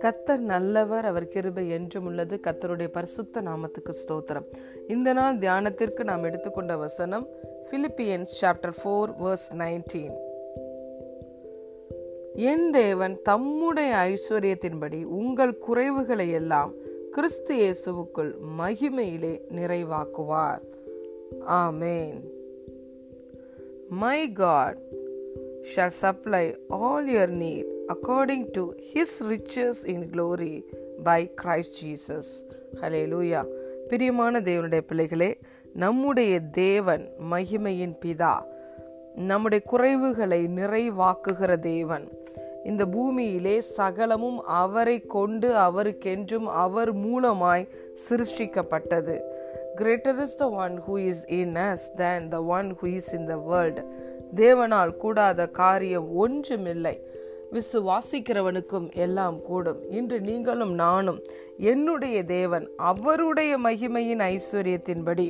கத்தர் நல்லவர் அவர் கிருபை என்றும் உள்ளது. கத்தருடைய பரிசுத்த நாமத்துக்கு ஸ்தோத்திரம். இந்த நாள் தியானத்திற்கு நாம் எடுத்துக்கொண்ட வசனம் Philippians chapter four verse nineteen என் தேவன் தம்முடைய ஐஸ்வர்யத்தின்படி உங்கள் குறைவுகளை எல்லாம் கிறிஸ்து இயேசுவுக்குள் மகிமையிலே நிறைவாக்குவார். ஆமேன். My God shall supply all your need according to his riches in glory by Christ Jesus. லூயா பிரியமான தேவனுடைய பிள்ளைகளே நம்முடைய தேவன் மகிமையின் பிதா. நம்முடைய குறைவுகளை நிறைவாக்குகிற தேவன். இந்த பூமியிலே சகலமும் அவரை கொண்டு அவருக்கென்றும் அவர் மூலமாய் சிருஷ்டிக்கப்பட்டது. Greater is the one who is in us than the one who is in the world தேவனால் கூடாத காரியம் ஒன்றுமில்லை. விசுவாசிக்கிறவனுக்கும் எல்லாம் கூடும். இன்று நீங்களும் நானும் என்னுடைய தேவன் அவருடைய மகிமையின் ஐஸ்வர்யத்தின்படி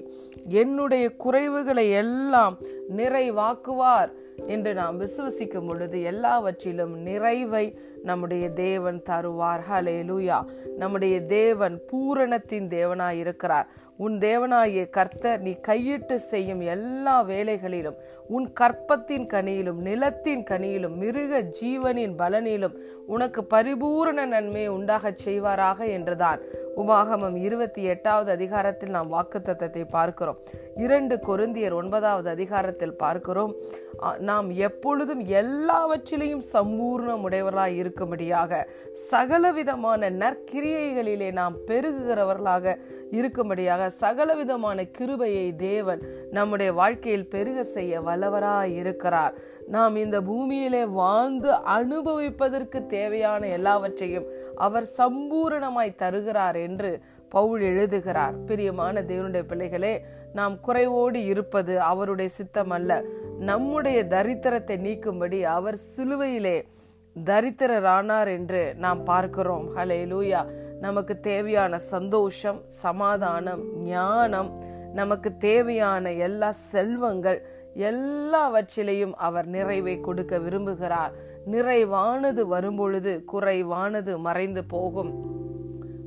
என்னுடைய குறைவுகளை எல்லாம் நிறைவாக்குவார் என்று நாம் விசுவசிக்கும் பொழுது எல்லாவற்றிலும் நிறைவை நம்முடைய தேவன் தருவார். ஹலே லூயா நம்முடைய தேவன் பூரணத்தின் தேவனாய் இருக்கிறார் உன் தேவனாகிய கர்த்தர் நீ கையிட்டு செய்யும் எல்லா வேலைகளிலும் உன் கற்பத்தின் கனியிலும் நிலத்தின் கனியிலும் மிருக ஜீவனின் பலனிலும் உனக்கு பரிபூரண நன்மையை உண்டாகச் செய்வாராக என்றுதான். உபாகமம் இருபத்தி எட்டாவது அதிகாரத்தில் நாம் வாக்குத்தத்தை பார்க்கிறோம். இரண்டு கொருந்தியர் ஒன்பதாவது அதிகாரத்தில் பார்க்கிறோம். நாம் எப்பொழுதும் எல்லாவற்றிலையும் சம்பூர்ணம் உடையவர்களாய் இருக்கும்படியாக சகலவிதமான நற்கிரியைகளிலே நாம் பெருகுகிறவர்களாக இருக்கும்படியாக சகலவிதமான கிருபையை தேவன் நம்முடைய வாழ்க்கையில் பெருக செய்ய வல்லவராய் இருக்கிறார். நாம் இந்த பூமியிலே வாழ்ந்து அனுபவிப்பதற்கு தேவையான எல்லாவற்றையும் அவர் சம்பூரணமாய் தருகிறார் என்று பவுல் எழுதுகிறார். பிரியமான தேவனுடைய பிள்ளைகளே நாம் குறைவோடு இருப்பது அவருடைய சித்தம் அல்ல நம்முடைய தரித்திரத்தை நீக்கும்படி அவர் சிலுவையிலே தரித்திரரானார் என்று நாம் பார்க்கிறோம். ஹலே லூயா நமக்கு தேவையான சந்தோஷம் சமாதானம் ஞானம் நமக்கு தேவையான எல்லா செல்வங்கள் எல்லாவற்றிலையும் அவர் நிறைவை கொடுக்க விரும்புகிறார். நிறைவானது வரும்பொழுது குறைவானது மறைந்து போகும்.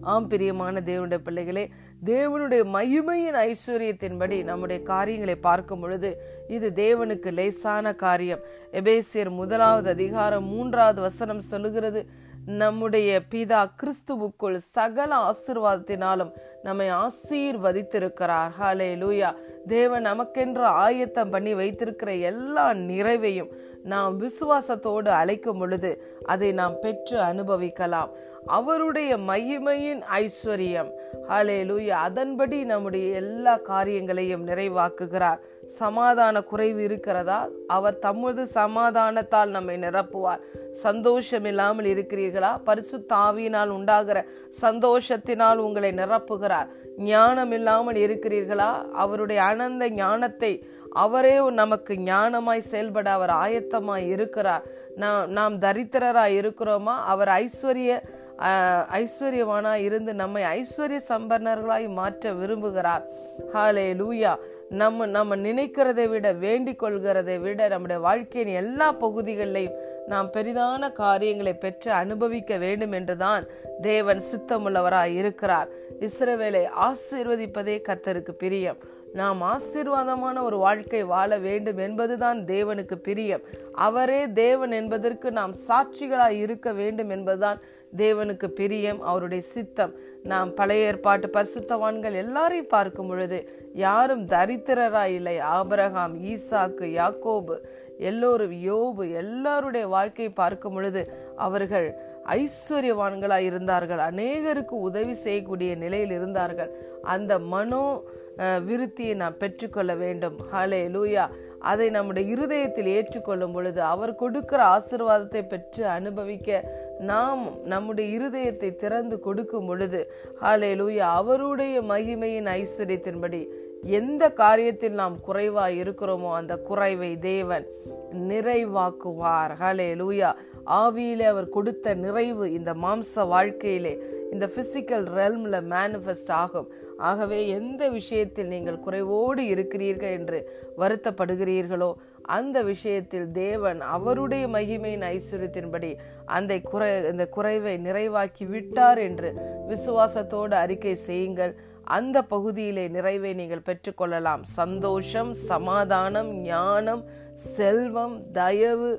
ஆம் பிரியமான தேவனுடைய பிள்ளைகளே தேவனுடைய மகிமையின் ஐஸ்வர்யத்தின்படி நம்முடைய காரியங்களை பார்க்கும் பொழுது இது தேவனுக்கு லேசான காரியம். எபேசியர் முதலாவது அதிகாரம் மூன்றாவது வசனம் சொல்லுகிறது நம்முடைய பிதா கிறிஸ்துவுக்குள் சகல ஆசிர்வாதத்தினாலும் நம்மை ஆசீர்வதித்திருக்கிறார். ஹாலே லூயா தேவன் நமக்கென்று ஆயத்தம் பண்ணி வைத்திருக்கிற எல்லா நிறைவையும் நாம் விசுவாசத்தோடு அழைக்கும் பொழுது அதை நாம் பெற்று அனுபவிக்கலாம். அவருடைய மகிமையின் ஐஸ்வர்யம். ஹலே லூயா அதன்படி நம்முடைய எல்லா காரியங்களையும் நிறைவாக்குகிறார். சமாதான குறைவு இருக்கிறதா? அவர் தமது சமாதானத்தால் நம்மை நிரப்புவார். சந்தோஷம் இல்லாமல் இருக்கிறீர்களா? பரிசு தாவியினால் உண்டாகிற சந்தோஷத்தினால் உங்களை நிரப்புகிறார். ஞானம் இல்லாமல் இருக்கிறீர்களா? அவருடைய அனந்த ஞானத்தை அவரே நமக்கு ஞானமாய் செயல்பட அவர் ஆயத்தமாய் இருக்கிறார். நாம் நாம் தரித்திரராய் இருக்கிறோமா? அவர் ஐஸ்வர்ய ஐஸ்வர்யவானா இருந்து நம்மை ஐஸ்வர்ய சம்பன்னர்களாய் மாற்ற விரும்புகிறார். ஹாலே லூயா நம்ம நம்ம நினைக்கிறதை விட வேண்டிக் கொள்கிறதை விட நம்முடைய வாழ்க்கையின் எல்லா பகுதிகளிலையும் நாம் பெரிதான காரியங்களை பெற்று அனுபவிக்க வேண்டும் என்றுதான் தேவன் சித்தமுள்ளவராய் இருக்கிறார். இஸ்ரவேலை ஆசீர்வதிப்பதே கத்தருக்கு பிரியம். நாம் ஆசீர்வாதமான ஒரு வாழ்க்கை வாழ வேண்டும் என்பதுதான் தேவனுக்கு பிரியம். அவரே தேவன் என்பதற்கு நாம் சாட்சிகளாய் இருக்க வேண்டும் என்பதுதான் தேவனுக்கு பிரியம் அவருடைய சித்தம். நாம் பழைய ஏற்பாட்டு பரிசுத்தவான்கள் எல்லாரையும் பார்க்கும் பொழுது யாரும் தரித்திரராய் இல்லை. ஆபரகாம் ஈசாக்கு யாக்கோபு எல்லோரும் யோபு எல்லாருடைய வாழ்க்கையை பார்க்கும் பொழுது அவர்கள் ஐஸ்வர்யவான்களாய் இருந்தார்கள். அநேகருக்கு உதவி செய்யக்கூடிய நிலையில் இருந்தார்கள். அந்த மனோ விருத்தியை நாம் பெற்றுக்கொள்ள வேண்டும். ஹலே லூயா அதை நம்முடைய இருதயத்தில் ஏற்றுக்கொள்ளும் பொழுது அவர் கொடுக்கிற ஆசிர்வாதத்தை பெற்று அனுபவிக்க நாம் நம்முடைய இருதயத்தை திறந்து கொடுக்கும் பொழுது ஹலே லூயா அவருடைய மகிமையின் ஐஸ்வர்யத்தின்படி எந்த காரியத்தில் நாம் குறைவாக இருக்கிறோமோ அந்த குறைவை தேவன் நிறைவாக்குவார். ஹலே லூயா ஆவியிலே அவர் கொடுத்த நிறைவு இந்த மாம்ச வாழ்க்கையிலே இந்த பிசிக்கல் ரெல்மில் மேனிஃபெஸ்ட் ஆகும். ஆகவே எந்த விஷயத்தில் நீங்கள் குறைவோடு இருக்கிறீர்கள் என்று வருத்தப்படுகிறீர்களோ அந்த விஷயத்தில் தேவன் அவருடைய மகிமையின் ஐஸ்வர்யத்தின்படி அந்த குறை இந்த குறைவை நிறைவாக்கி விட்டார் என்று விசுவாசத்தோடு அறிக்கை செய்யுங்கள். அந்த பகுதியிலே நிறைவை நீங்கள் பெற்றுக்கொள்ளலாம். சந்தோஷம் சமாதானம் ஞானம் செல்வம் தயவு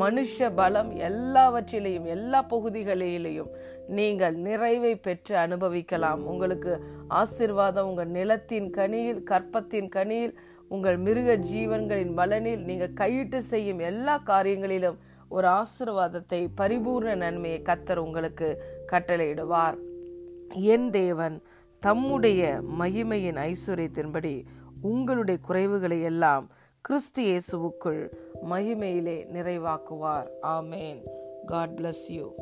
மனுஷ பலம் எல்லாவற்றிலையும் எல்லா பகுதிகளிலேயும் நீங்கள் நிறைவை பெற்று அனுபவிக்கலாம். உங்களுக்கு ஆசிர்வாதம் உங்கள் நிலத்தின் கனியில் கற்பத்தின் கனியில் உங்கள் மிருக ஜீவன்களின் பலனில் நீங்கள் கையிட்டு செய்யும் எல்லா காரியங்களிலும் ஒரு ஆசிர்வாதத்தை பரிபூர்ண நன்மையை கத்தர் உங்களுக்கு கட்டளையிடுவார். என் தேவன் தம்முடைய மகிமையின் ஐஸ்வர்யத்தின்படி உங்களுடைய குறைவுகளை எல்லாம் கிறிஸ்து இயேசுவுக்குள் மகிமையிலே நிறைவாக்குவார். ஆமேன். God bless you